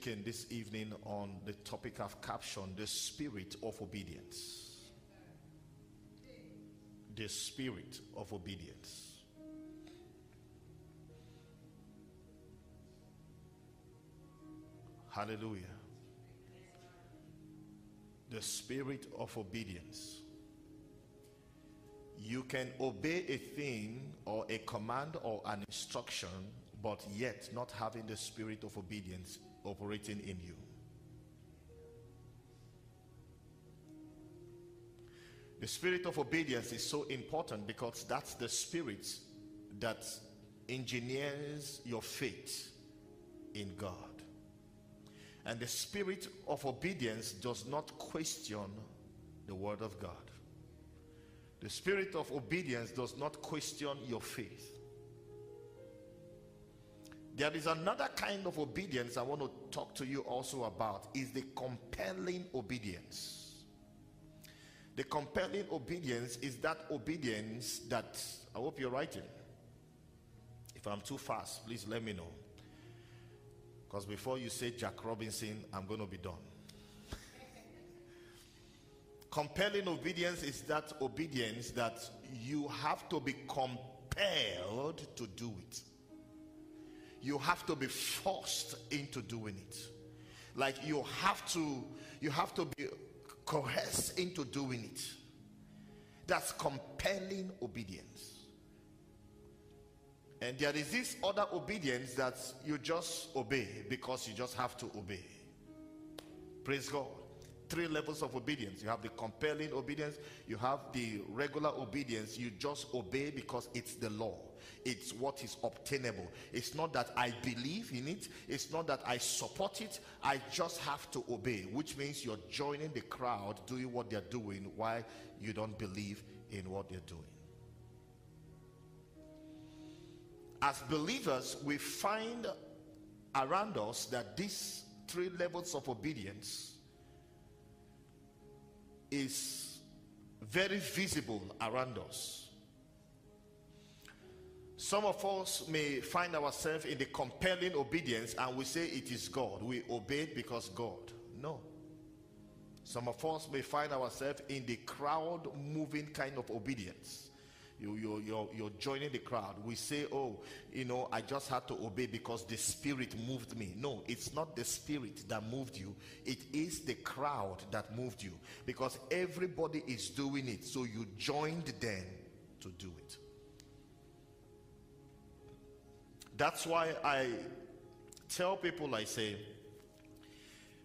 speaking this evening on the topic I've captioned the spirit of obedience. The spirit of obedience. Hallelujah. The spirit of obedience. You can obey a thing or a command or an instruction, but yet not having the spirit of obedience operating in you. The spirit of obedience is so important because that's the spirit that engineers your faith in God. And the spirit of obedience does not question the word of God. The spirit of obedience does not question your faith. There is another kind of obedience I want to talk to you also about is the compelling obedience. The compelling obedience is that obedience that I hope you're writing. If I'm too fast, please let me know. Because before you say Jack Robinson, I'm going to be done. Compelling obedience is that obedience that you have to be compelled to do it. You have to be forced into doing it. Like you have to you have to be coerced into doing it. That's compelling obedience. And there is this other obedience that you just obey because you just have to obey. Praise God. Three levels of obedience. You have the compelling obedience, you have the regular obedience. You just obey because it's the law, it's what is obtainable. It's not that I believe in it, it's not that I support it. I just have to obey, which means you're joining the crowd doing what they're doing while you don't believe in what they're doing. as believers, we find around us that these three levels of obedience is very visible around us. Some of us may find ourselves in the compelling obedience and we say it is God. We obeyed because God. No. Some of us may find ourselves in the crowd moving kind of obedience you, you, you're, you're joining the crowd. We say, oh, you know, I just had to obey because the spirit moved me. No, it's not the spirit that moved you, it is the crowd that moved you because everybody is doing it. So you joined them to do it. That's why I tell people, I say,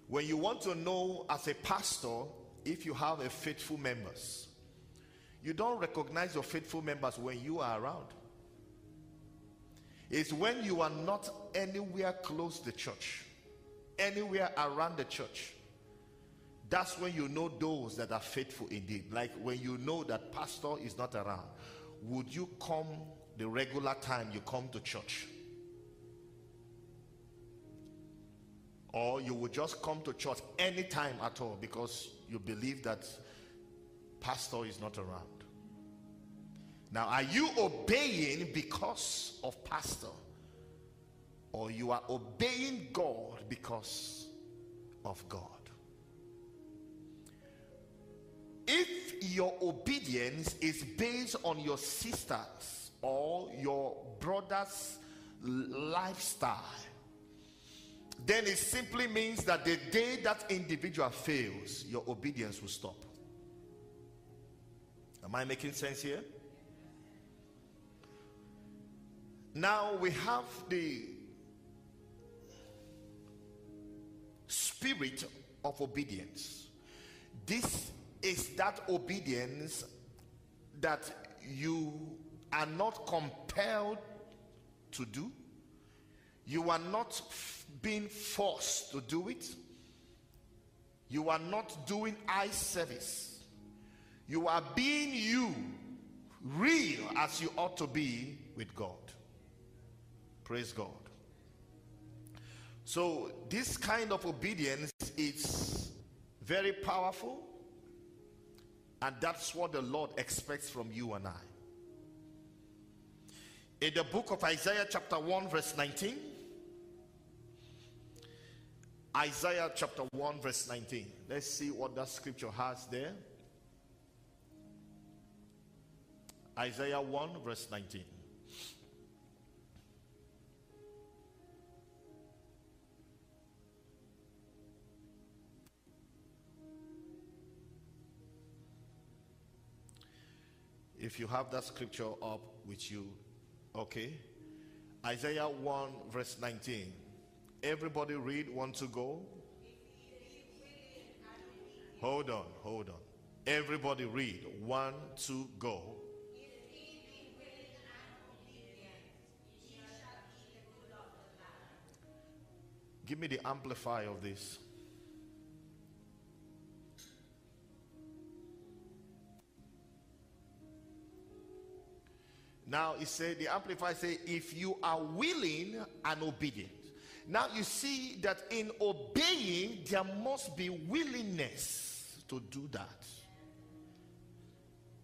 when you want to know as a pastor if you have a faithful members, you don't recognize your faithful members when you are around. It's when you are not anywhere close the church, anywhere around the church. That's when you know those that are faithful indeed. Like when you know that pastor is not around, would you come the regular time you come to church? Or you will just come to church anytime at all because you believe that pastor is not around. Now, are you obeying because of pastor? Or you are obeying God because of God? If your obedience is based on your sisters or your brother's lifestyle, then it simply means that the day that individual fails, your obedience will stop. Am I making sense here? Now we have the spirit of obedience. This is that obedience that you are not compelled to do. You are not being forced to do it. You are not doing eye service. You are being you, real as you ought to be with God. Praise God. So, this kind of obedience is very powerful, and that's what the Lord expects from you and I. In the book of Isaiah, chapter 1, verse 19, Isaiah chapter 1, verse 19. Let's see what that scripture has there. Isaiah 1, verse 19. If you have that scripture up with you, okay. Isaiah 1, verse 19. Everybody read, want to go? Hold on, hold on. Everybody read, one, two, go. Give me the amplify of this. Now he said, the amplify say, if you are willing and obedient. Now you see that in obeying, there must be willingness to do that.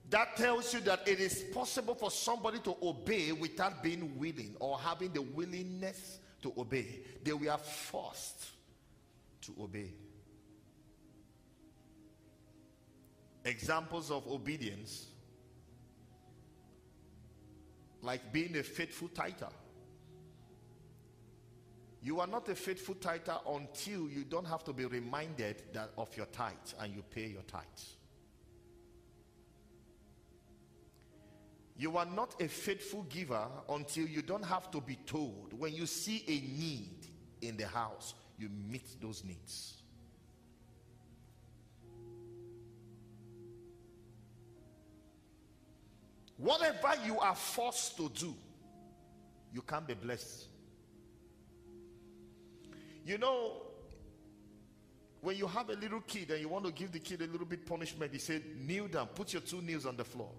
That tells you that it is possible for somebody to obey without being willing or having the willingness to obey. They were forced to obey. Examples of obedience like being a faithful tither. You are not a faithful tither until you don't have to be reminded that of your tithe and you pay your tithe. You are not a faithful giver until you don't have to be told. When you see a need in the house, you meet those needs. Whatever you are forced to do, you can't be blessed. You know, when you have a little kid and you want to give the kid a little bit punishment, he said, kneel down, put your two knees on the floor.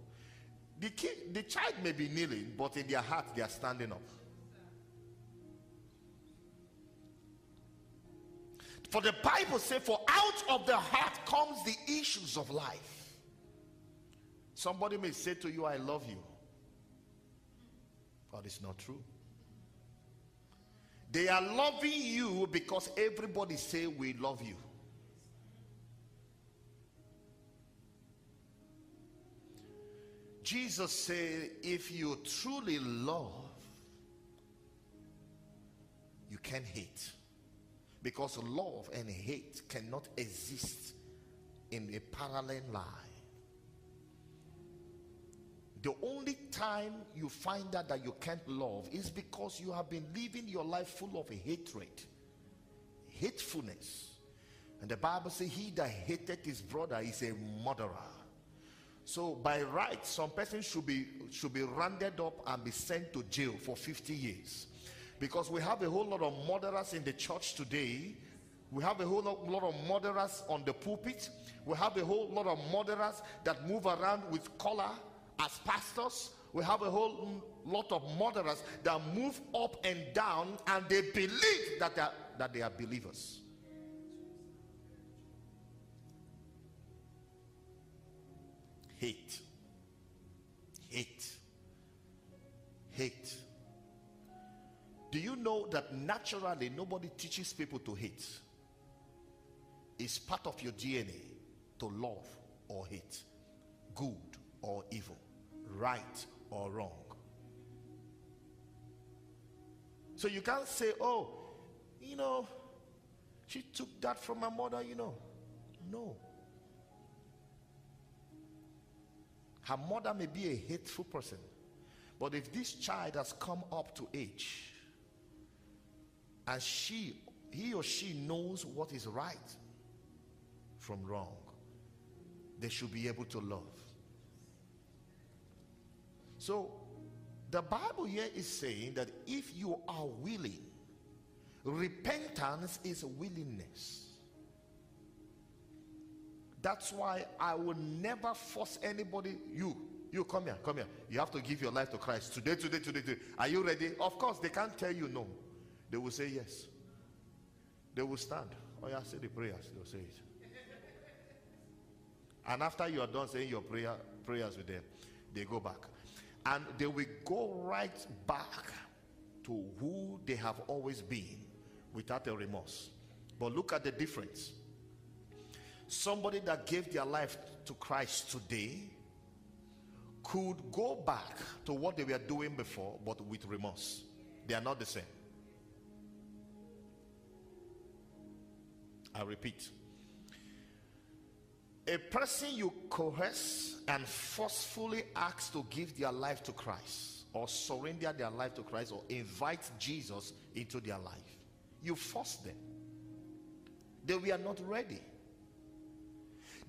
The kid, the child may be kneeling, but in their heart they are standing up. For the Bible says, For out of the heart comes the issues of life. Somebody may say to you, I love you. But it's not true. They are loving you because everybody say we love you. Jesus said, if you truly love, you can hate. Because love and hate cannot exist in a parallel line. The only time you find out that you can't love is because you have been living your life full of hatred, hatefulness. And the Bible says, He that hated his brother is a murderer. So by right, some person should be should be rounded up and be sent to jail for 50 years. Because we have a whole lot of murderers in the church today. We have a whole lot of murderers on the pulpit. We have a whole lot of murderers that move around with collar as pastors. We have a whole lot of murderers that move up and down and they believe that they are, that they are believers. hate. Hate. Hate. Do you know that naturally nobody teaches people to hate? It's part of your DNA to love or hate, good or evil, right or wrong. So you can't say, oh, you know, she took that from my mother, you know. No. Her mother may be a hateful person, but if this child has come up to age and she, he or she knows what is right from wrong, they should be able to love. So, the Bible here is saying that if you are willing, repentance is willingness. That's why I will never force anybody, you, You come here, come here. You have to give your life to Christ today, today, today, today. Are you ready? Of course, they can't tell you no. They will say yes. They will stand. Oh, yeah, say the prayers. They'll say it. And after you are done saying your prayer prayers with them, they go back. And they will go right back to who they have always been without a remorse. But look at the difference. Somebody that gave their life to Christ today could go back to what they were doing before, but with remorse. They are not the same. I repeat. A person you coerce and forcefully ask to give their life to Christ, or surrender their life to Christ, or invite Jesus into their life, you force them. They were not ready.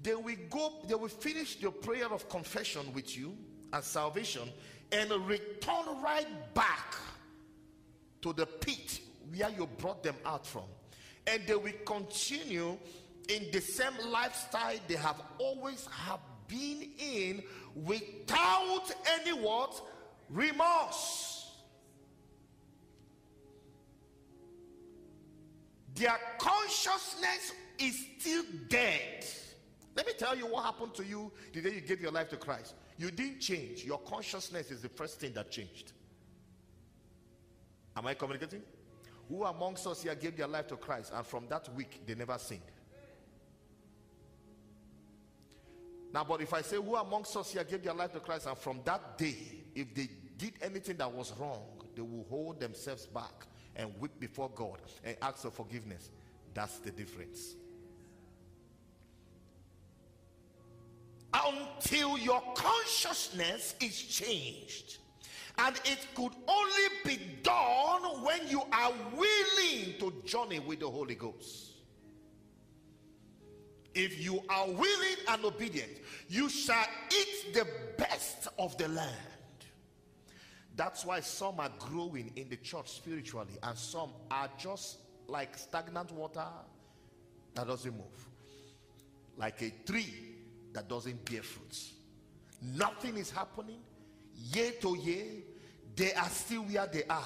They will go, they will finish the prayer of confession with you and salvation and return right back to the pit where you brought them out from. And they will continue in the same lifestyle they have always have been in without any what remorse. Their consciousness is still dead. Let me tell you what happened to you the day you gave your life to Christ. You didn't change. Your consciousness is the first thing that changed. Am I communicating? Who amongst us here gave their life to Christ and from that week they never sinned? Now, but if I say who amongst us here gave their life to Christ and from that day, if they did anything that was wrong, they will hold themselves back and weep before God and ask for forgiveness. That's the difference. until your consciousness is changed. And it could only be done when you are willing to journey with the Holy Ghost. If you are willing and obedient, you shall eat the best of the land. That's why some are growing in the church spiritually, and some are just like stagnant water that doesn't move. Like a tree that doesn't bear fruits. Nothing is happening year to year. They are still where they are.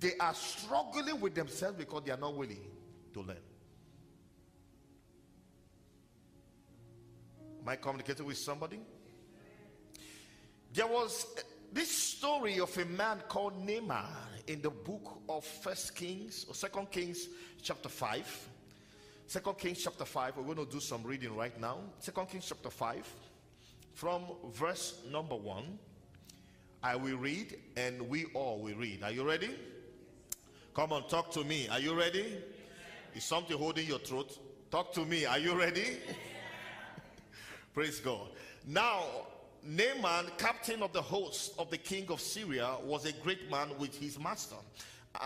They are struggling with themselves because they are not willing to learn. Am I communicating with somebody? There was eh, this story of a man called Naaman in the book of First Kings or Second Kings, chapter 5. Second Kings chapter 5. We're going to do some reading right now. Second Kings chapter 5 from verse number 1. I will read and we all will read. Are you ready? Come on, talk to me. Are you ready? Is something holding your throat? Talk to me. Are you ready? Praise God. Now, Naaman, captain of the host of the king of Syria, was a great man with his master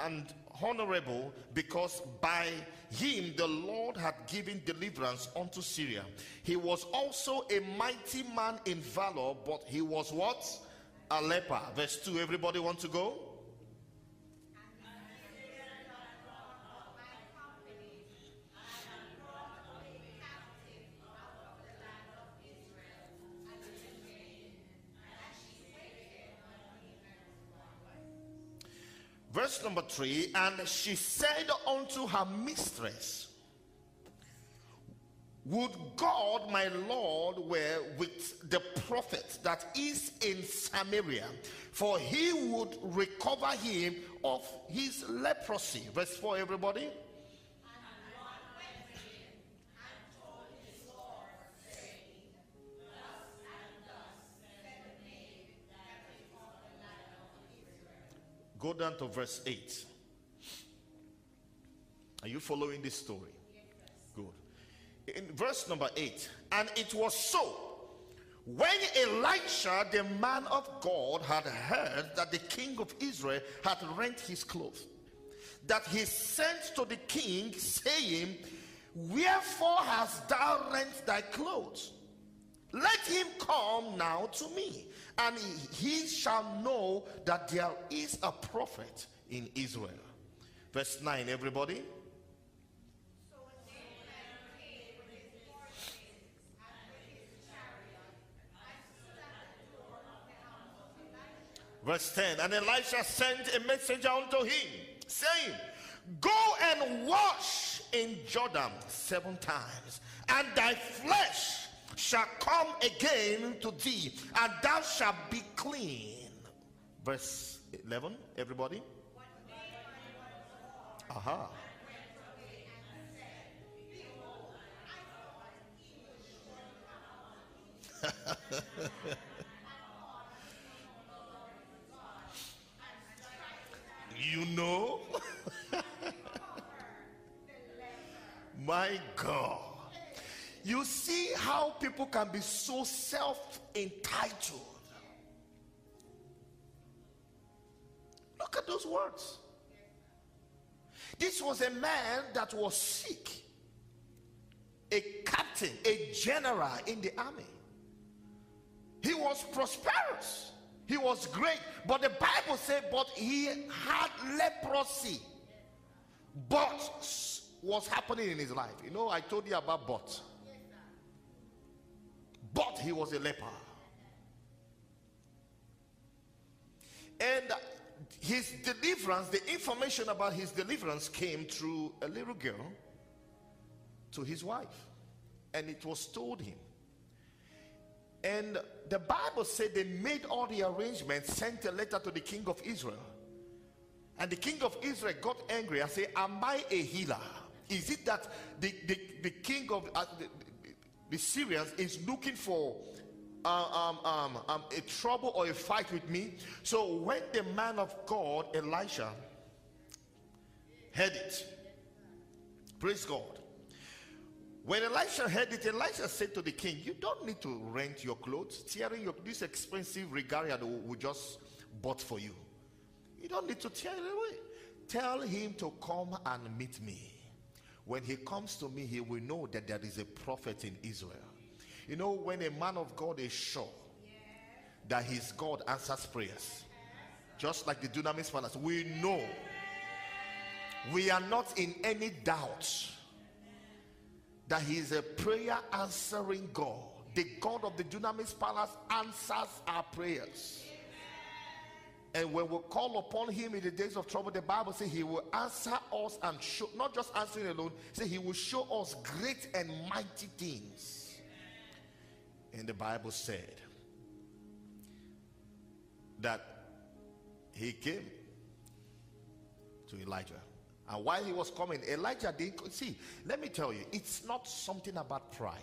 and honorable because by him the Lord had given deliverance unto Syria. He was also a mighty man in valor, but he was what? A leper. Verse 2. Everybody want to go? Verse number three, and she said unto her mistress, Would God, my Lord, were with the prophet that is in Samaria, for he would recover him of his leprosy. Verse 4, everybody. Go down to verse 8. Are you following this story? Good. In verse number 8, and it was so when Elisha, the man of God, had heard that the king of Israel had rent his clothes, that he sent to the king, saying, Wherefore hast thou rent thy clothes? Let him come now to me, and he shall know that there is a prophet in Israel. Verse 9, everybody. Verse 10 And Elisha sent a messenger unto him, saying, Go and wash in Jordan seven times, and thy flesh shall come again to thee, and thou shalt be clean. Verse 11, everybody. Aha. you know? My God. You see how people can be so self entitled. Look at those words. This was a man that was sick, a captain, a general in the army. He was prosperous, he was great, but the Bible said, but he had leprosy. But was happening in his life. You know, I told you about but. But he was a leper. And his deliverance, the information about his deliverance came through a little girl to his wife. And it was told him. And the Bible said they made all the arrangements, sent a letter to the king of Israel. And the king of Israel got angry and said, Am I a healer? Is it that the, the, the king of uh, the Syrians is looking for uh, um, um, um, a trouble or a fight with me? So when the man of God, Elisha, heard it, praise God. When Elisha heard it, Elisha said to the king, You don't need to rent your clothes. Tearing your this expensive regalia that we just bought for you. You don't need to tear it away. Tell him to come and meet me. When he comes to me, he will know that there is a prophet in Israel. You know, when a man of God is sure that his God answers prayers, just like the dunamis palace, we know we are not in any doubt that he is a prayer answering God. The God of the Dunamis Palace answers our prayers. And when we call upon him in the days of trouble, the Bible says he will answer us and show, not just answering alone, say he will show us great and mighty things. And the Bible said that he came to Elijah. And while he was coming, Elijah didn't see. Let me tell you, it's not something about pride.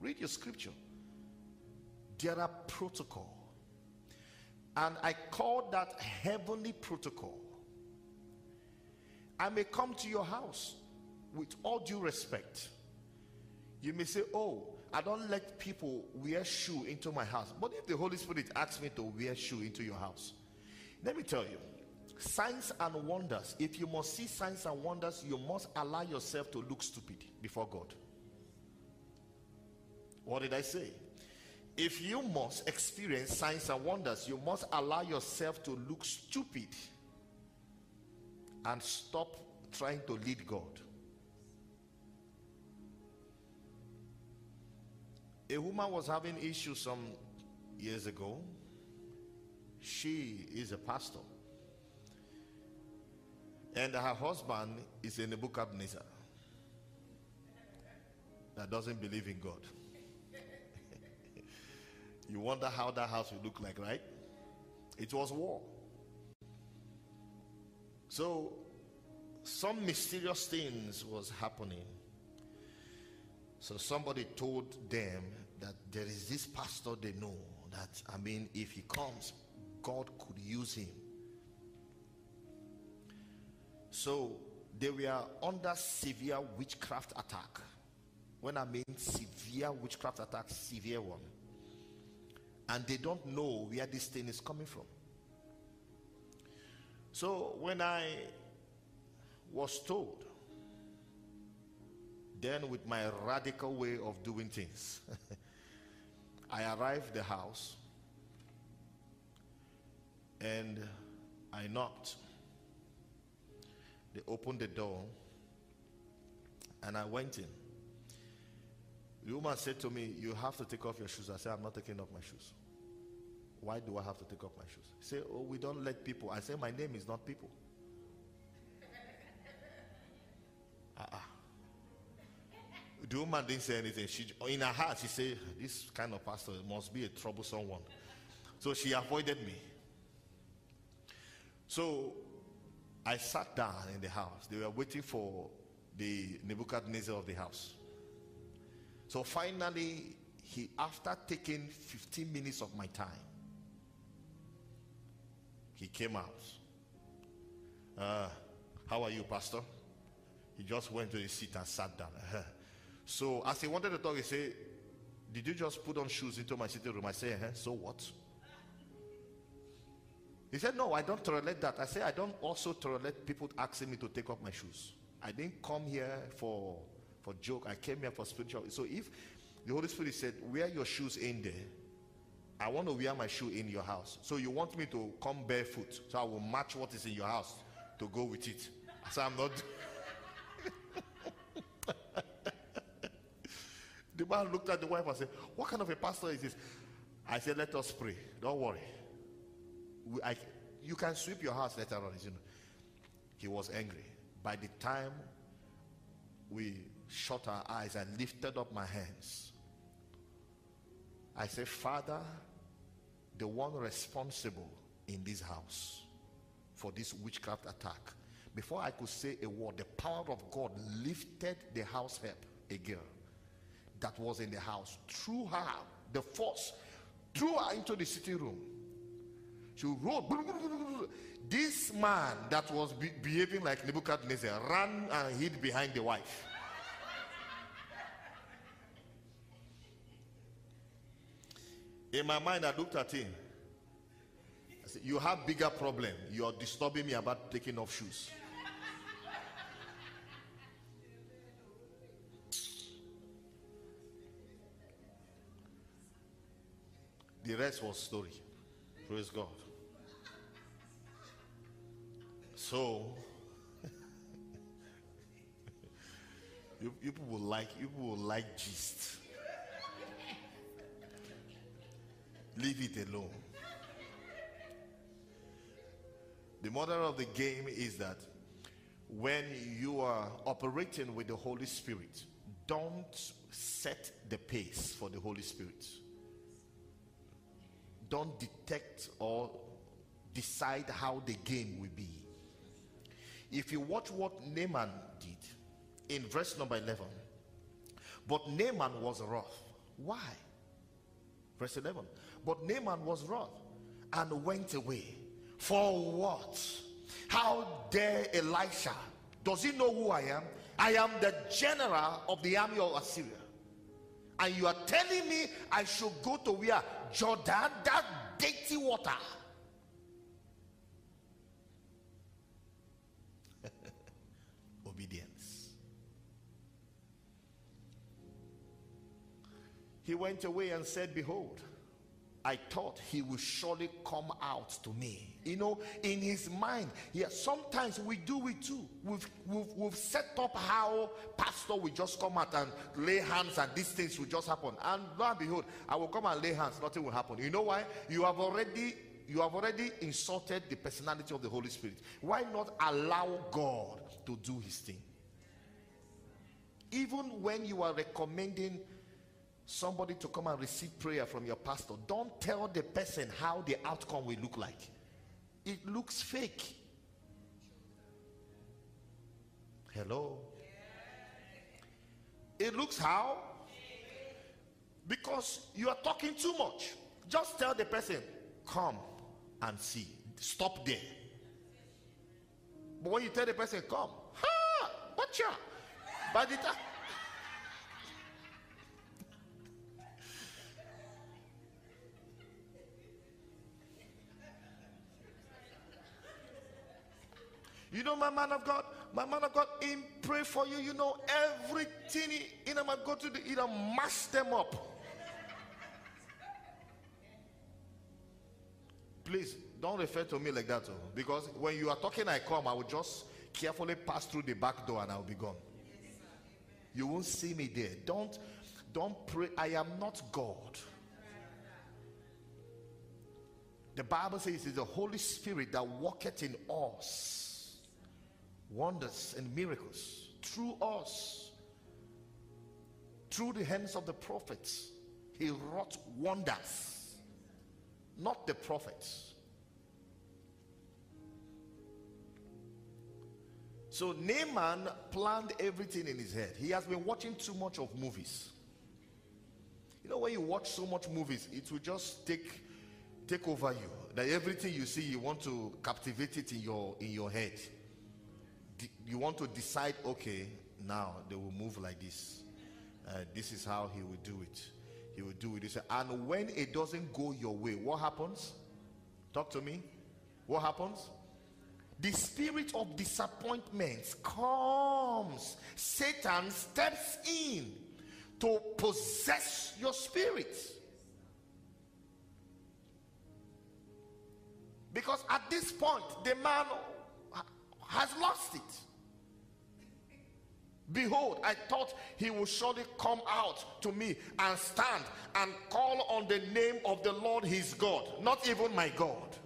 Read your scripture. There are protocol. And I call that heavenly protocol. I may come to your house with all due respect. You may say, Oh, I don't let people wear shoe into my house. But if the Holy Spirit asks me to wear shoe into your house, let me tell you, signs and wonders. If you must see signs and wonders, you must allow yourself to look stupid before God. What did I say? If you must experience signs and wonders, you must allow yourself to look stupid and stop trying to lead God. A woman was having issues some years ago. She is a pastor. And her husband is a Nebuchadnezzar that doesn't believe in God. You wonder how that house will look like, right? It was war. So some mysterious things was happening. So somebody told them that there is this pastor they know that I mean if he comes, God could use him. So they were under severe witchcraft attack. When I mean severe witchcraft attack, severe one. And they don't know where this thing is coming from. So when I was told, then with my radical way of doing things, I arrived the house and I knocked. They opened the door and I went in. The woman said to me, You have to take off your shoes. I said, I'm not taking off my shoes. Why do I have to take off my shoes? Said, Oh, we don't let people. I say, My name is not people. Uh-uh. The woman didn't say anything. She, in her heart, she said, This kind of pastor must be a troublesome one. So she avoided me. So I sat down in the house. They were waiting for the Nebuchadnezzar of the house. So finally, he, after taking 15 minutes of my time, he came out. Uh, how are you, Pastor? He just went to his seat and sat down. so as he wanted to talk, he said, Did you just put on shoes into my sitting room? I said, uh So what? He said, No, I don't tolerate that. I said, I don't also tolerate people asking me to take off my shoes. I didn't come here for, for joke. I came here for spiritual. So if the Holy Spirit said, Wear your shoes in there, I want to wear my shoe in your house. So you want me to come barefoot. So I will match what is in your house to go with it. So I'm not. the man looked at the wife and said, What kind of a pastor is this? I said, Let us pray. Don't worry. We, I, you can sweep your house later on. You know. He was angry. By the time we shut our eyes, I lifted up my hands. I said, Father, the one responsible in this house for this witchcraft attack, before I could say a word, the power of God lifted the house help, a girl that was in the house, threw her, the force, threw her into the sitting room. She rolled. This man that was be- behaving like Nebuchadnezzar ran and hid behind the wife. In my mind, I looked at him. I said, You have bigger problem. You are disturbing me about taking off shoes. The rest was story. Praise God. So you, people will like you people will like gist. Leave it alone. The model of the game is that when you are operating with the Holy Spirit, don't set the pace for the Holy Spirit. Don't detect or decide how the game will be. If you watch what Naaman did in verse number 11, but Naaman was wroth. Why? Verse 11. But Naaman was wroth and went away. For what? How dare Elisha? Does he know who I am? I am the general of the army of Assyria. And you are telling me I should go to where? Jordan, that dirty water. Obedience. He went away and said, Behold, I thought he will surely come out to me. You know, in his mind, yeah, sometimes we do it too. We've, we've, we've set up how pastor will just come out and lay hands and these things will just happen. And lo and behold, I will come and lay hands, nothing will happen. You know why? You have already you have already insulted the personality of the Holy Spirit. Why not allow God to do his thing? Even when you are recommending somebody to come and receive prayer from your pastor, don't tell the person how the outcome will look like. It looks fake. Hello? It looks how? Because you are talking too much. Just tell the person, come and see. Stop there. But when you tell the person, come, ha, watch out. By the time. You know, my man of God, my man of God, in pray for you. You know, everything in him, I go to the, know, mash them up. Please don't refer to me like that, oh, because when you are talking, I come, I will just carefully pass through the back door and I'll be gone. You won't see me there. Don't, don't pray. I am not God. The Bible says it's the Holy Spirit that worketh in us wonders and miracles through us, through the hands of the prophets. He wrought wonders, not the prophets. So Naaman planned everything in his head. He has been watching too much of movies. You know, when you watch so much movies, it will just take take over you. That everything you see, you want to captivate it in your in your head. You want to decide, okay, now they will move like this. Uh, this is how he will do it. He will do it. And when it doesn't go your way, what happens? Talk to me. What happens? the spirit of disappointment comes. Satan steps in to possess your spirit. Because at this point, the man has lost it. Behold, I thought he would surely come out to me and stand and call on the name of the Lord his God, not even my God.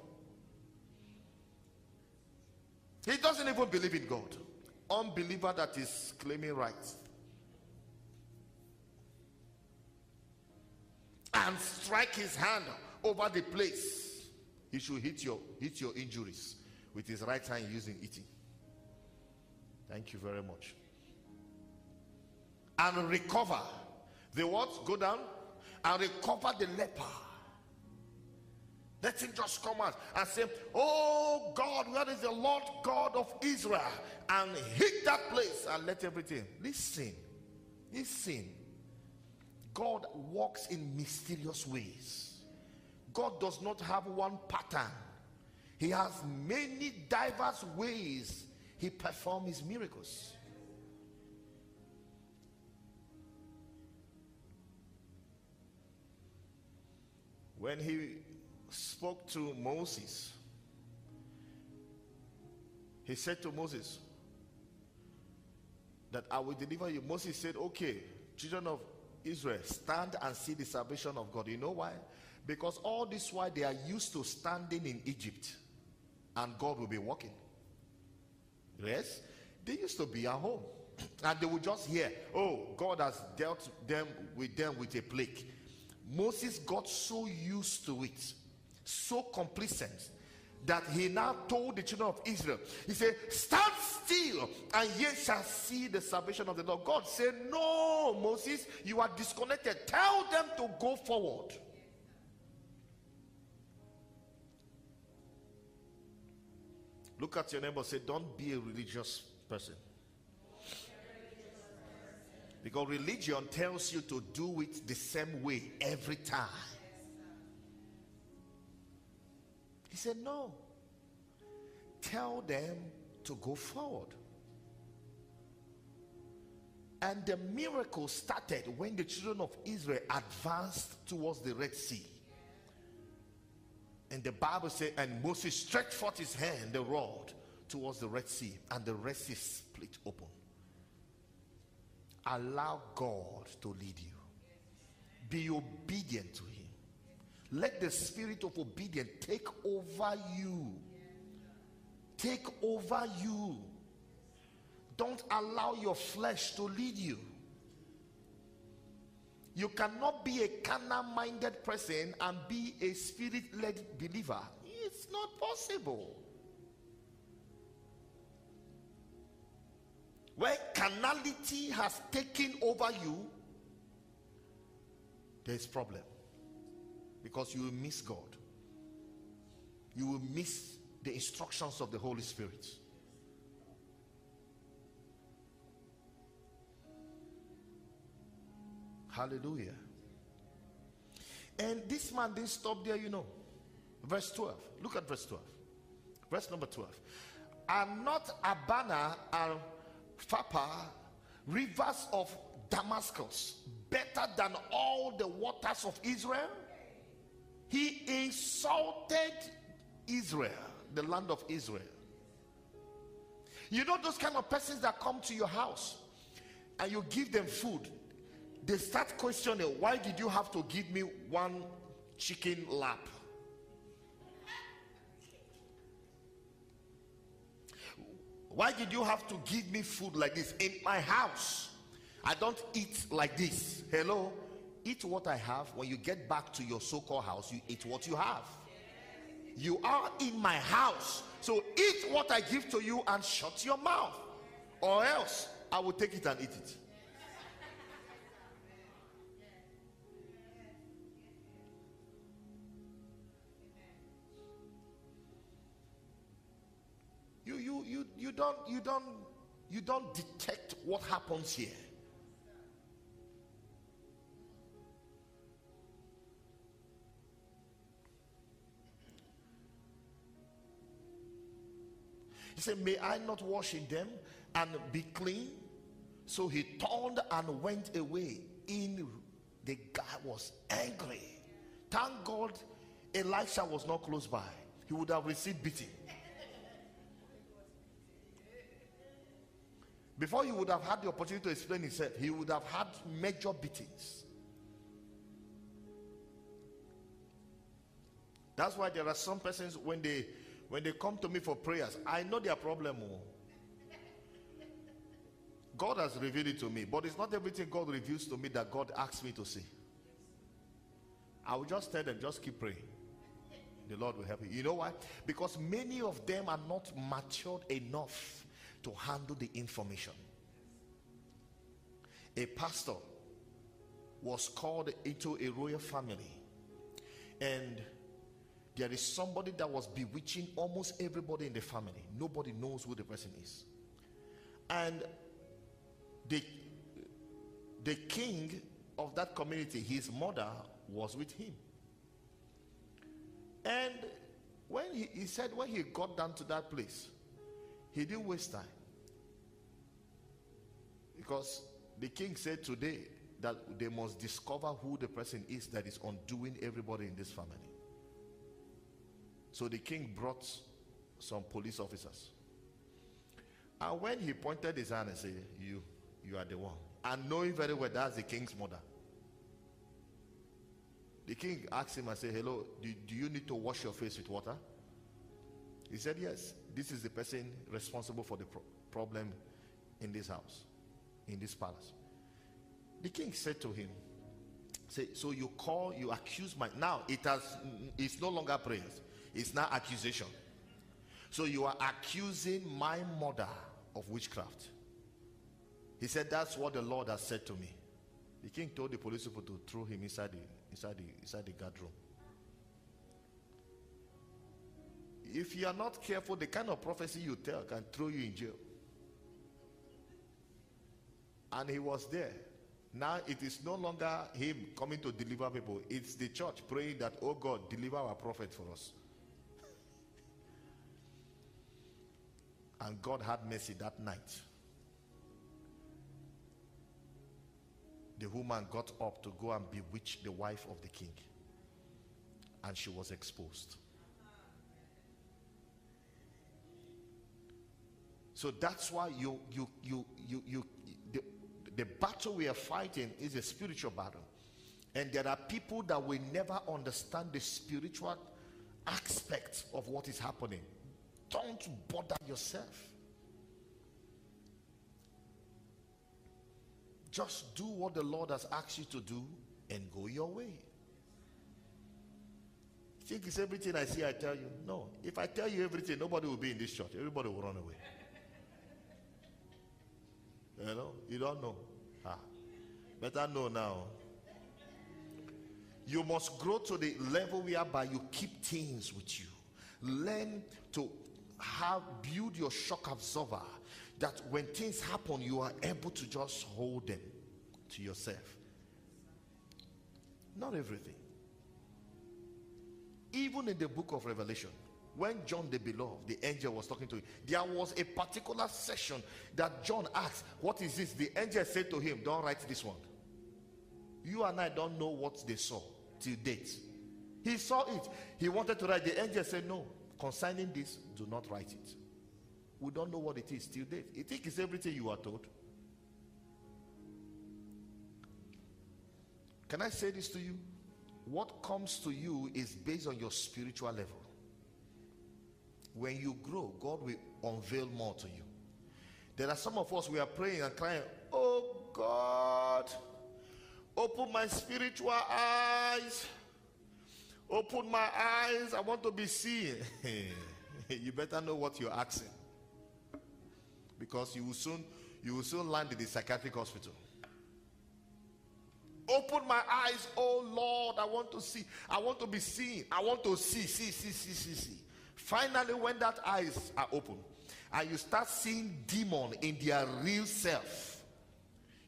He doesn't even believe in God. Unbeliever that is claiming rights. And strike his hand over the place. He should hit your hit your injuries with his right hand using eating. Thank you very much. And recover the what? Go down and recover the leper. Let him just come out and say, Oh God, where is the Lord God of Israel? And hit that place and let everything. Listen, listen. God walks in mysterious ways. God does not have one pattern, He has many diverse ways He performs His miracles. When He spoke to Moses, he said to Moses that I will deliver you. Moses said, Okay, children of Israel, stand and see the salvation of God. You know why? Because all this while they are used to standing in Egypt and God will be walking. Yes? They used to be at home. And they would just hear, oh, God has dealt them with them with a plague. Moses got so used to it so complacent that he now told the children of Israel, He said, Stand still, and ye shall see the salvation of the Lord. God said, No, Moses, you are disconnected. Tell them to go forward. Look at your neighbor, say, Don't be a religious person. Because religion tells you to do it the same way every time. He said, No. Tell them to go forward. And the miracle started when the children of Israel advanced towards the Red Sea. And the Bible said, and Moses stretched forth his hand, the rod, towards the Red Sea, and the Red Sea split open. Allow God to lead you. Be obedient to Him. Let the spirit of obedience take over you. Take over you. Don't allow your flesh to lead you. You cannot be a carnal minded person and be a spirit led believer. It's not possible. Where carnality has taken over you, there's problem because you will miss God. You will miss the instructions of the Holy Spirit. Hallelujah. And this man didn't stop there, you know. Verse 12. Look at verse 12. Verse number 12. Are not Abana and Pharpar rivers of Damascus better than all the waters of Israel? He insulted Israel, the land of Israel. You know those kind of persons that come to your house and you give them food, they start questioning, why did you have to give me one chicken lap? Why did you have to give me food like this in my house? I don't eat like this. Hello? Eat what I have. When you get back to your so called house, you eat what you have. You are in my house. So eat what I give to you and shut your mouth. Or else I will take it and eat it. Don't you don't you don't detect what happens here. He said, May I not wash in them and be clean? So he turned and went away. In the guy was angry. Thank God Elisha was not close by. He would have received beating. Before he would have had the opportunity to explain himself, he would have had major beatings. That's why there are some persons when they when they come to me for prayers, I know their problem. oh. God has revealed it to me, but it's not everything God reveals to me that God asks me to see. I will just tell them, just keep praying. The Lord will help you. You know why? Because many of them are not matured enough to handle the information. A pastor was called into a royal family, and there is somebody that was bewitching almost everybody in the family. Nobody knows who the person is. And the, the king of that community, his mother was with him. And when he, he said, when he got down to that place, he didn't waste time. Because the king said today that they must discover who the person is that is undoing everybody in this family. So the king brought some police officers. And when he pointed his hand and said, You, you are the one. And knowing very well that's the king's mother. The king asked him and said, Hello, do, do you need to wash your face with water? He said, Yes. This is the person responsible for the pro- problem in this house, in this palace. The king said to him, Say, so you call, you accuse my now it has it's no longer prayers, it's now accusation. So you are accusing my mother of witchcraft. He said, That's what the Lord has said to me. The king told the police people to throw him inside the inside the inside the guard room. If you are not careful, the kind of prophecy you tell can throw you in jail. And he was there. Now it is no longer him coming to deliver people, it's the church praying that, oh God, deliver our prophet for us. and God had mercy that night. The woman got up to go and bewitch the wife of the king, and she was exposed. So that's why you you you you you the, the battle we are fighting is a spiritual battle. And there are people that will never understand the spiritual aspect of what is happening. Don't bother yourself. Just do what the Lord has asked you to do and go your way. Think it's everything I see, I tell you. No. If I tell you everything, nobody will be in this church. Everybody will run away. You know, you don't know. Ah, better know now. You must grow to the level whereby you keep things with you. Learn to have build your shock absorber that when things happen, you are able to just hold them to yourself. Not everything. Even in the book of Revelation, when John the beloved, the angel was talking to him, there was a particular session that John asked, What is this? The angel said to him, Don't write this one. You and I don't know what they saw till date. He saw it. He wanted to write. The angel said, No, concerning this, do not write it. We don't know what it is till date. You think it's everything you are told? Can I say this to you? What comes to you is based on your spiritual level. When you grow, God will unveil more to you. There are some of us, we are praying and crying, Oh God, open my spiritual eyes. Open my eyes. I want to be seen. you better know what you're asking. Because you will soon you will soon land in the psychiatric hospital. Open my eyes, oh Lord. I want to see. I want to be seen. I want to see, see, see, see, see, see. Finally, when that eyes are open, and you start seeing demon in their real self,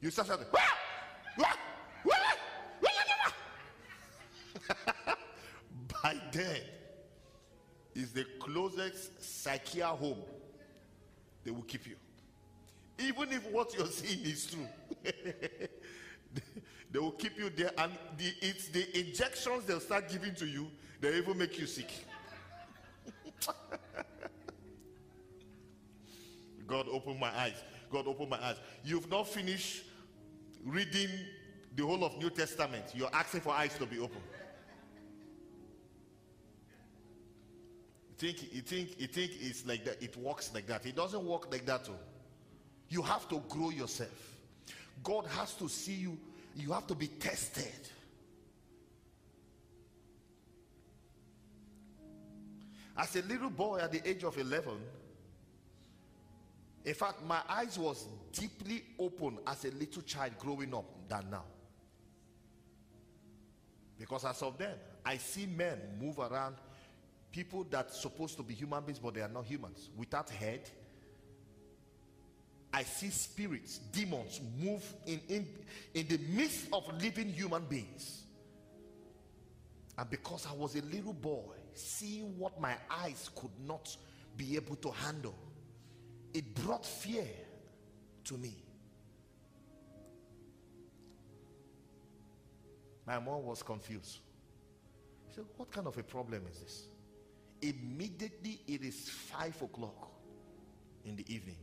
you start saying, by then is the closest psychia home they will keep you. Even if what you're seeing is true they will keep you there. And the, it's the injections they'll start giving to you they even make you sick god open my eyes. God open my eyes. You've not finished reading the whole of new testament. You're asking for eyes to be open. You think you think you think it's like that it works like that. It doesn't work like that too you have to grow yourself. God has to see you. You have to be tested as a little boy at the age of 11 in fact my eyes was deeply open as a little child growing up than now. Because as of then i see men move around people that supposed to be human beings but they are not humans. Without head i see spirits demons move in in in the midst of living human beings. And because i was a little boy seeing what my eyes could not be able to handle. It brought fear to me. My mom was confused. She said what kind of a problem is this? Immediately it is five o'clock in the evening.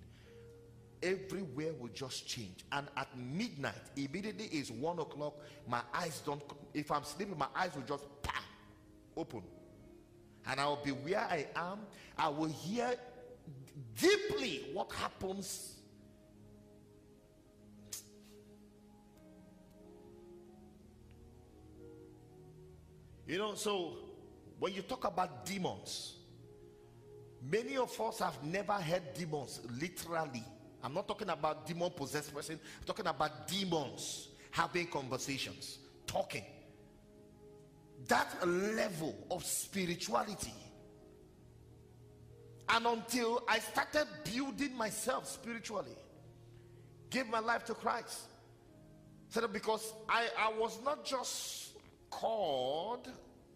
Everywhere will just change. And at midnight immediately is one o'clock my eyes don't if i'm sleeping my eyes will just pam, open and i'll be where i am i will hear deeply what happens you know so when you talk about demons, many of us have never heard demons literally. I'm not talking about demon possessed person, I'm talking about demons having conversations, talking. That level of spirituality. And until I started building myself spiritually, gave my life to Christ. So that because I, I was not just called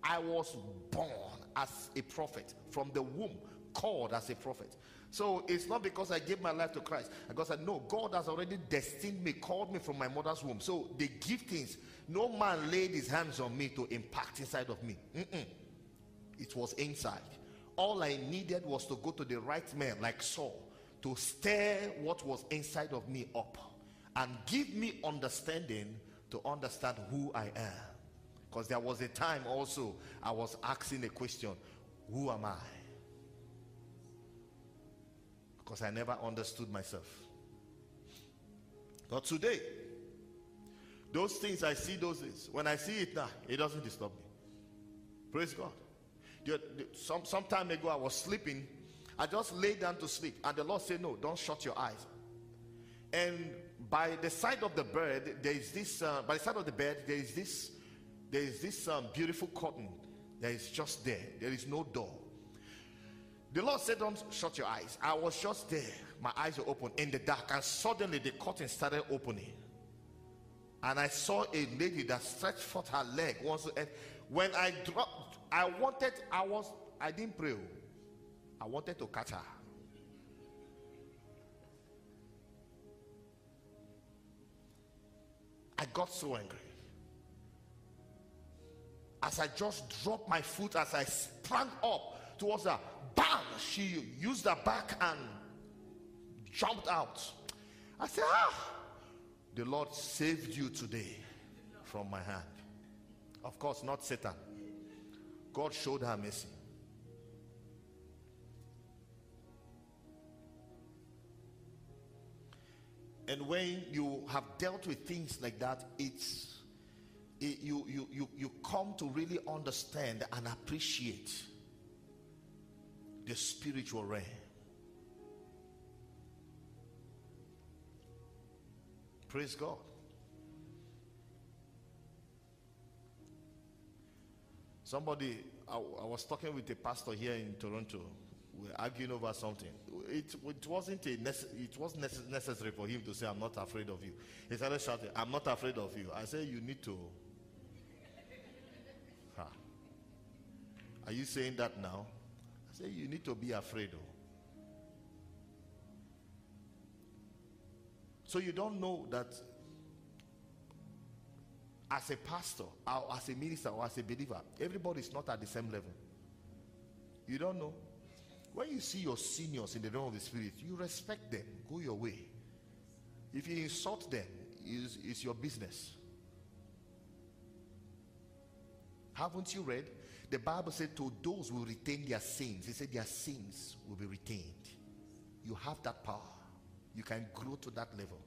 I was born as a prophet from the womb, called as a prophet. So it's not because I gave my life to Christ. Because I know God has already destined me, called me from my mother's womb. So the giftings, no man laid his hands on me to impact inside of me. Mm-mm. It was inside. All I needed was to go to the right man, like Saul, to stir what was inside of me up and give me understanding to understand who I am. Because there was a time also I was asking a question Who am I? Because I never understood myself. But today, those things I see, those things, when I see it now, it doesn't disturb me. Praise God. Some, some time ago, I was sleeping. I just lay down to sleep, and the Lord said, No, don't shut your eyes. And by the side of the bed, there is this, uh, by the side of the bed, there is this, there is this um, beautiful curtain that is just there. There is no door. The Lord said, Don't shut your eyes. I was just there. My eyes were open in the dark, and suddenly the curtain started opening. And I saw a lady that stretched forth her leg. Once, when I dropped, I wanted, I was, I didn't pray. I wanted to catch her. I got so angry. As I just dropped my foot, as I sprang up towards her, bam! She used her back and jumped out. I said, Ah, the Lord saved you today from my hand. Of course, not Satan. God showed her mercy. And when you have dealt with things like that, it's it, you, you, you, you come to really understand and appreciate the spiritual realm. Praise God. Somebody, I, I was talking with a pastor here in Toronto. We are arguing over something. It, it wasn't a nece- it was nece- necessary for him to say, "I'm not afraid of you." He started shouting, "I'm not afraid of you." I said, "You need to." Are you saying that now? Said, "You need to be afraid." Of. So you don't know that as a pastor or as a minister or as a believer, everybody is not at the same level. You don't know. When you see your seniors in the realm of the spirit, you respect them. Go your way. If you insult them, it's, it's your business. Haven't you read? The Bible said to those who retain their sins, He said their sins will be retained. You have that power. You can grow to that level.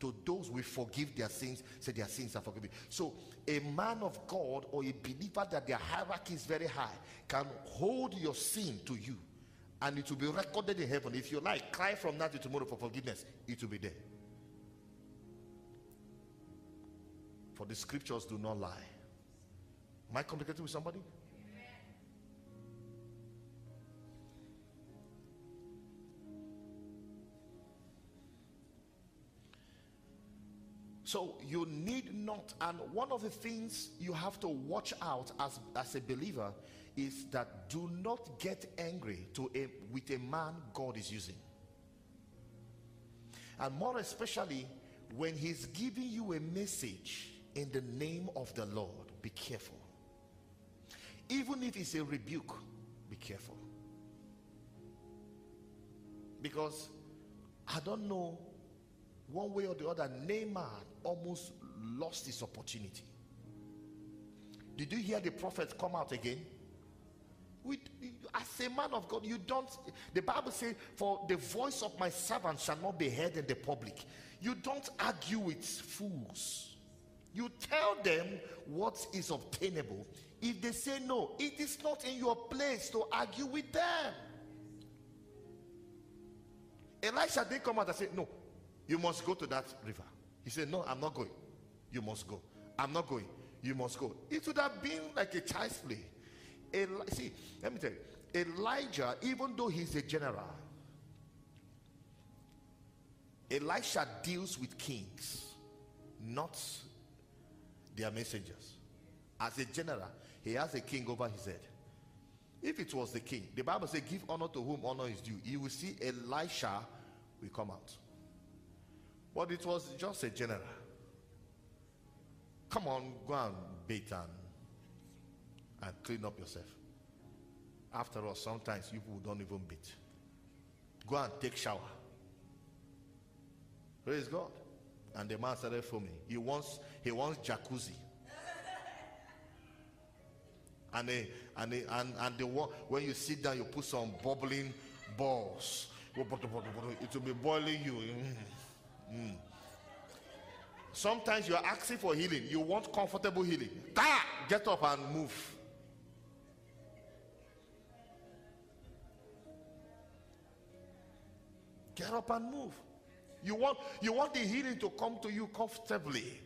To those who forgive their sins, say their sins are forgiven. So, a man of God or a believer that their hierarchy is very high can hold your sin to you and it will be recorded in heaven. If you like, cry from now to tomorrow for forgiveness, it will be there. For the scriptures do not lie. Am I communicating with somebody? So you need not, and one of the things you have to watch out as, as a believer is that do not get angry to a, with a man God is using. And more especially when he's giving you a message in the name of the Lord, be careful. Even if it's a rebuke, be careful. Because I don't know one way or the other, Naaman almost lost his opportunity. Did you hear the prophet come out again? With, as a man of God, you don't. The Bible says, "For the voice of my servant shall not be heard in the public." You don't argue with fools. You tell them what is obtainable. If they say no, it is not in your place to argue with them. Elisha didn't come out and say, "No, you must go to that river." He said, No, I'm not going. You must go. I'm not going. You must go. It would have been like a child's play. Eli- see, let me tell you, Elijah, even though he's a general, Elisha deals with kings, not their messengers. As a general, he has a king over his head. If it was the king, the Bible says, Give honor to whom honor is due. You will see Elisha will come out. But it was just a general. Come on, go and bathe and, and clean up yourself. After all, sometimes people don't even bathe. Go and take shower. Praise God. And the man started foaming. He wants he wants jacuzzi. And and and and the one when you sit down, you put some bubbling balls. It will be boiling you. Mm. Mm. Sometimes you are asking for healing. You want comfortable healing. Da! Get up and move. Get up and move. You want you want the healing to come to you comfortably.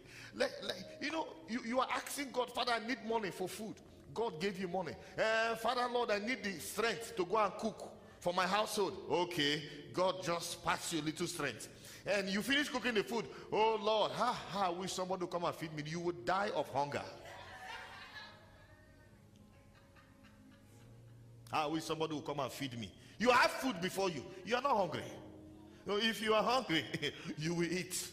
You know, you, you are asking God, Father, I need money for food. God gave you money. Eh, Father, Lord, I need the strength to go and cook for my household. Okay, God just passed you a little strength. And you finish cooking the food. Oh Lord, ha, ha, I wish somebody would come and feed me. You would die of hunger. I wish somebody would come and feed me. You have food before you. You are not hungry. If you are hungry, you will eat.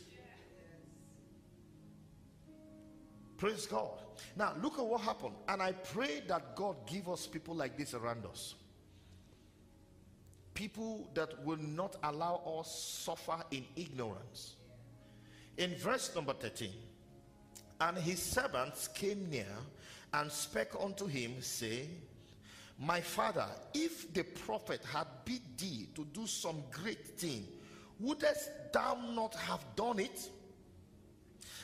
Praise God. Now look at what happened. And I pray that God give us people like this around us. People that will not allow us suffer in ignorance. In verse number 13, and his servants came near and spake unto him, saying, My father, if the prophet had bid thee to do some great thing, wouldest thou not have done it?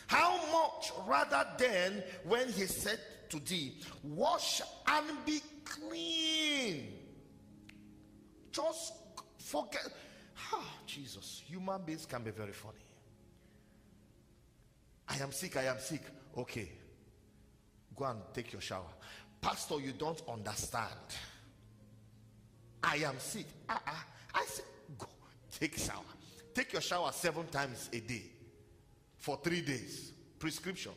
How much rather then when he said to thee, Wash and be clean? Just forget. Ah, Jesus, human beings can be very funny. I am sick, I am sick. Okay, go and take your shower. Pastor, you don't understand. I am sick. Uh-uh. I said, go take shower. Take your shower seven times a day for three days. Prescription.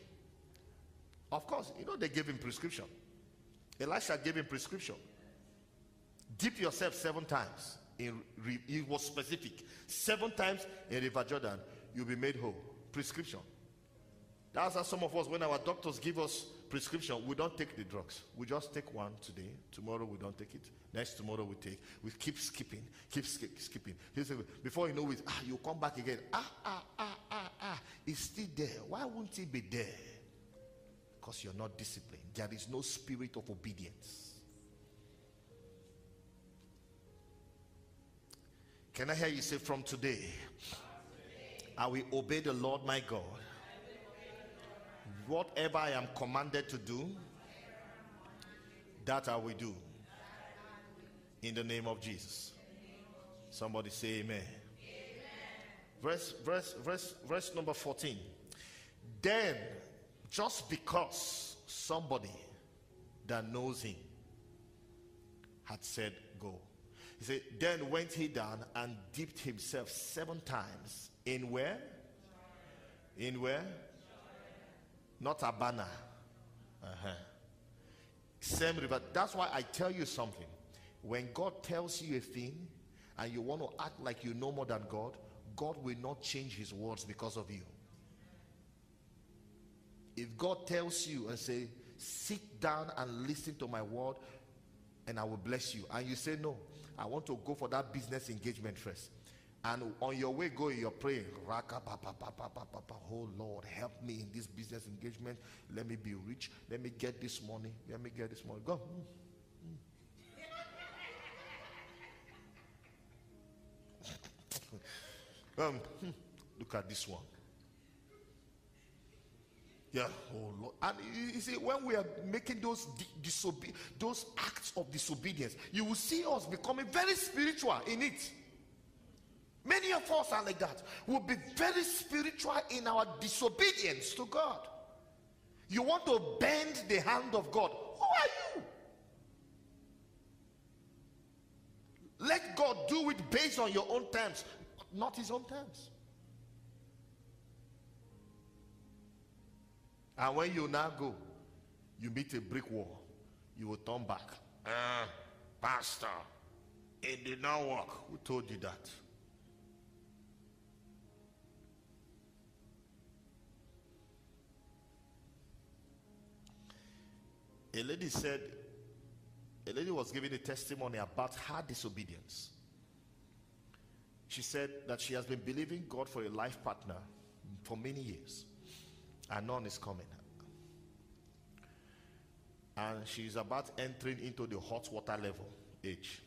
Of course, you know they gave him prescription. Elisha gave him prescription. Dip yourself seven times. In it was specific. Seven times in River Jordan, you'll be made whole. Prescription. That's how some of us, when our doctors give us prescription, we don't take the drugs. We just take one today. Tomorrow we don't take it. Next tomorrow we take. We keep skipping, keep skip, skipping. Before you know it, ah, you come back again. Ah, ah, ah, ah, ah. It's still there. Why won't it be there? Because you're not disciplined. There is no spirit of obedience. Can I hear you say from today? I will obey the Lord my God Whatever I am commanded to do, that I will do. In the name of Jesus. Somebody say amen. Verse, verse, verse, verse number 14. Then, just because somebody that knows him had said, Go. He said, Then went he down and dipped himself seven times. In where? In where? not Abana. Uh-huh. Same river. That's why I tell you something. When God tells you a thing and you want to act like you know more than God, God will not change his words because of you. If God tells you and say, sit down and listen to my word and I will bless you. And you say, no, I want to go for that business engagement first. And on your way going, you're praying, Oh Lord, help me in this business engagement. Let me be rich. Let me get this money. Let me get this money. Go. Mm, mm. um, hmm, look at this one. Yeah, oh Lord. And you see, when we are making those disobe- those acts of disobedience, you will see us becoming very spiritual in it. Many of us are like that. We'll be very spiritual in our disobedience to God. You want to bend the hand of God. Who are you? Let God do it based on your own terms, not his own terms. And when you now go, you meet a brick wall, you will turn back. Uh, pastor, it did not work. Who told you that? a lady said, a lady was giving a testimony about her disobedience. She said that she has been believing God for a life partner for many years, and none is coming. And she's about entering into the hot water level age.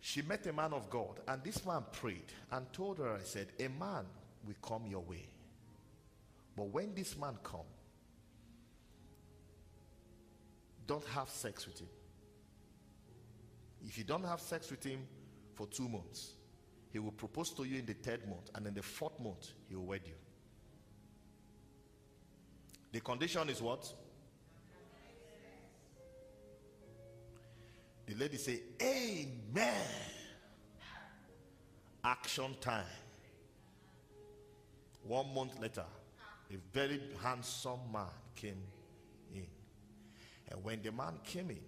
She met a man of God, and this man prayed and told her, I said, A man will come your way. But when this man comes, don't have sex with him. If you don't have sex with him for two months, he will propose to you in the third month, and in the fourth month, he will wed you. The condition is what? The lady say, Amen. Action time. One month later, a very handsome man came in. and when the man came in,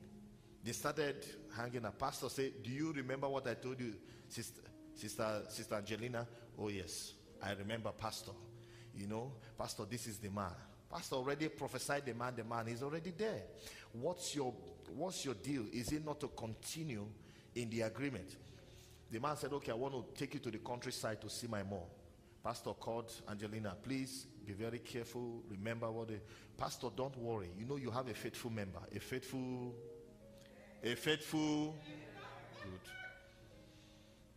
they started hanging. A pastor said, Do you remember what I told you, sister, sister, sister Angelina? Oh, yes, I remember, Pastor. You know, Pastor, this is the man. Pastor already prophesied the man, the man is already there. What's your what's your deal? Is it not to continue in the agreement? The man said, Okay, I want to take you to the countryside to see my mom. Pastor called Angelina, please be very careful. Remember what the pastor, don't worry. You know, you have a faithful member, a faithful, a faithful. Good.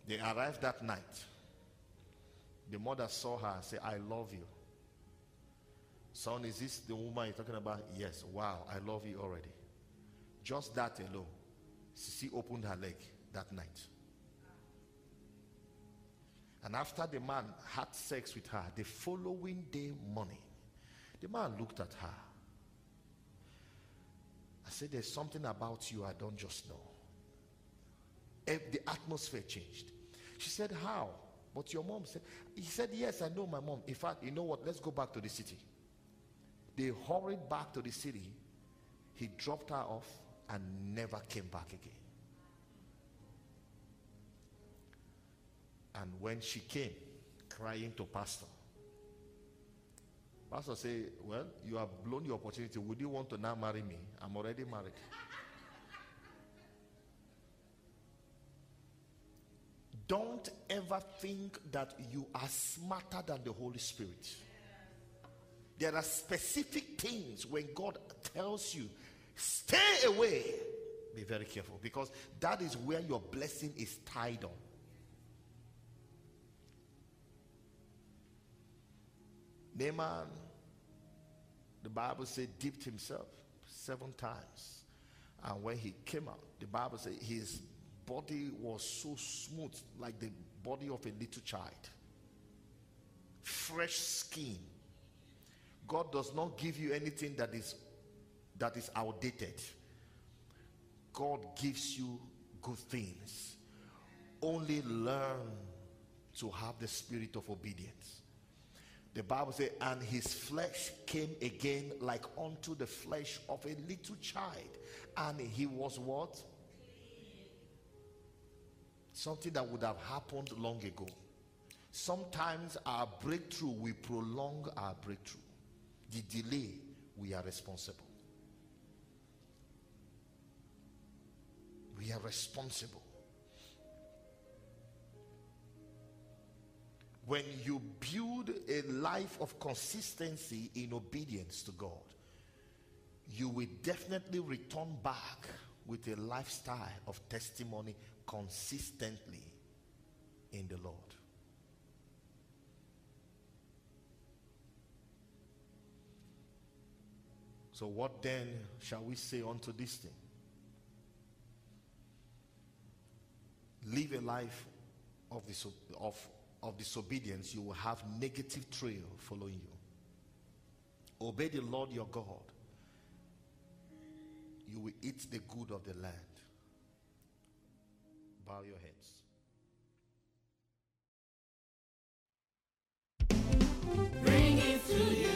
They arrived that night. The mother saw her and said, I love you. Son, is this the woman you're talking about? Yes. Wow, I love you already. Just that alone. Sisi opened her leg that night. And after the man had sex with her, the following day morning, the man looked at her. I said, There's something about you I don't just know. The atmosphere changed. She said, How? But your mom said, He said, Yes, I know my mom. In fact, you know what? Let's go back to the city. They hurried back to the city. He dropped her off and never came back again. And when she came crying to Pastor, Pastor said, Well, you have blown your opportunity. Would you want to now marry me? I'm already married. Don't ever think that you are smarter than the Holy Spirit. There are specific things when God tells you, stay away. Be very careful because that is where your blessing is tied on. Naaman, the Bible said, dipped himself seven times. And when he came out, the Bible said his body was so smooth, like the body of a little child. Fresh skin. God does not give you anything that is that is outdated. God gives you good things. Only learn to have the spirit of obedience. The Bible says, and his flesh came again like unto the flesh of a little child. And he was what? Something that would have happened long ago. Sometimes our breakthrough, we prolong our breakthrough. The delay, we are responsible. We are responsible. When you build a life of consistency in obedience to God, you will definitely return back with a lifestyle of testimony consistently in the Lord. So, what then shall we say unto this thing? Live a life of, of, of disobedience, you will have negative trail following you. Obey the Lord your God you will eat the good of the land. Bow your heads. Bring it to you.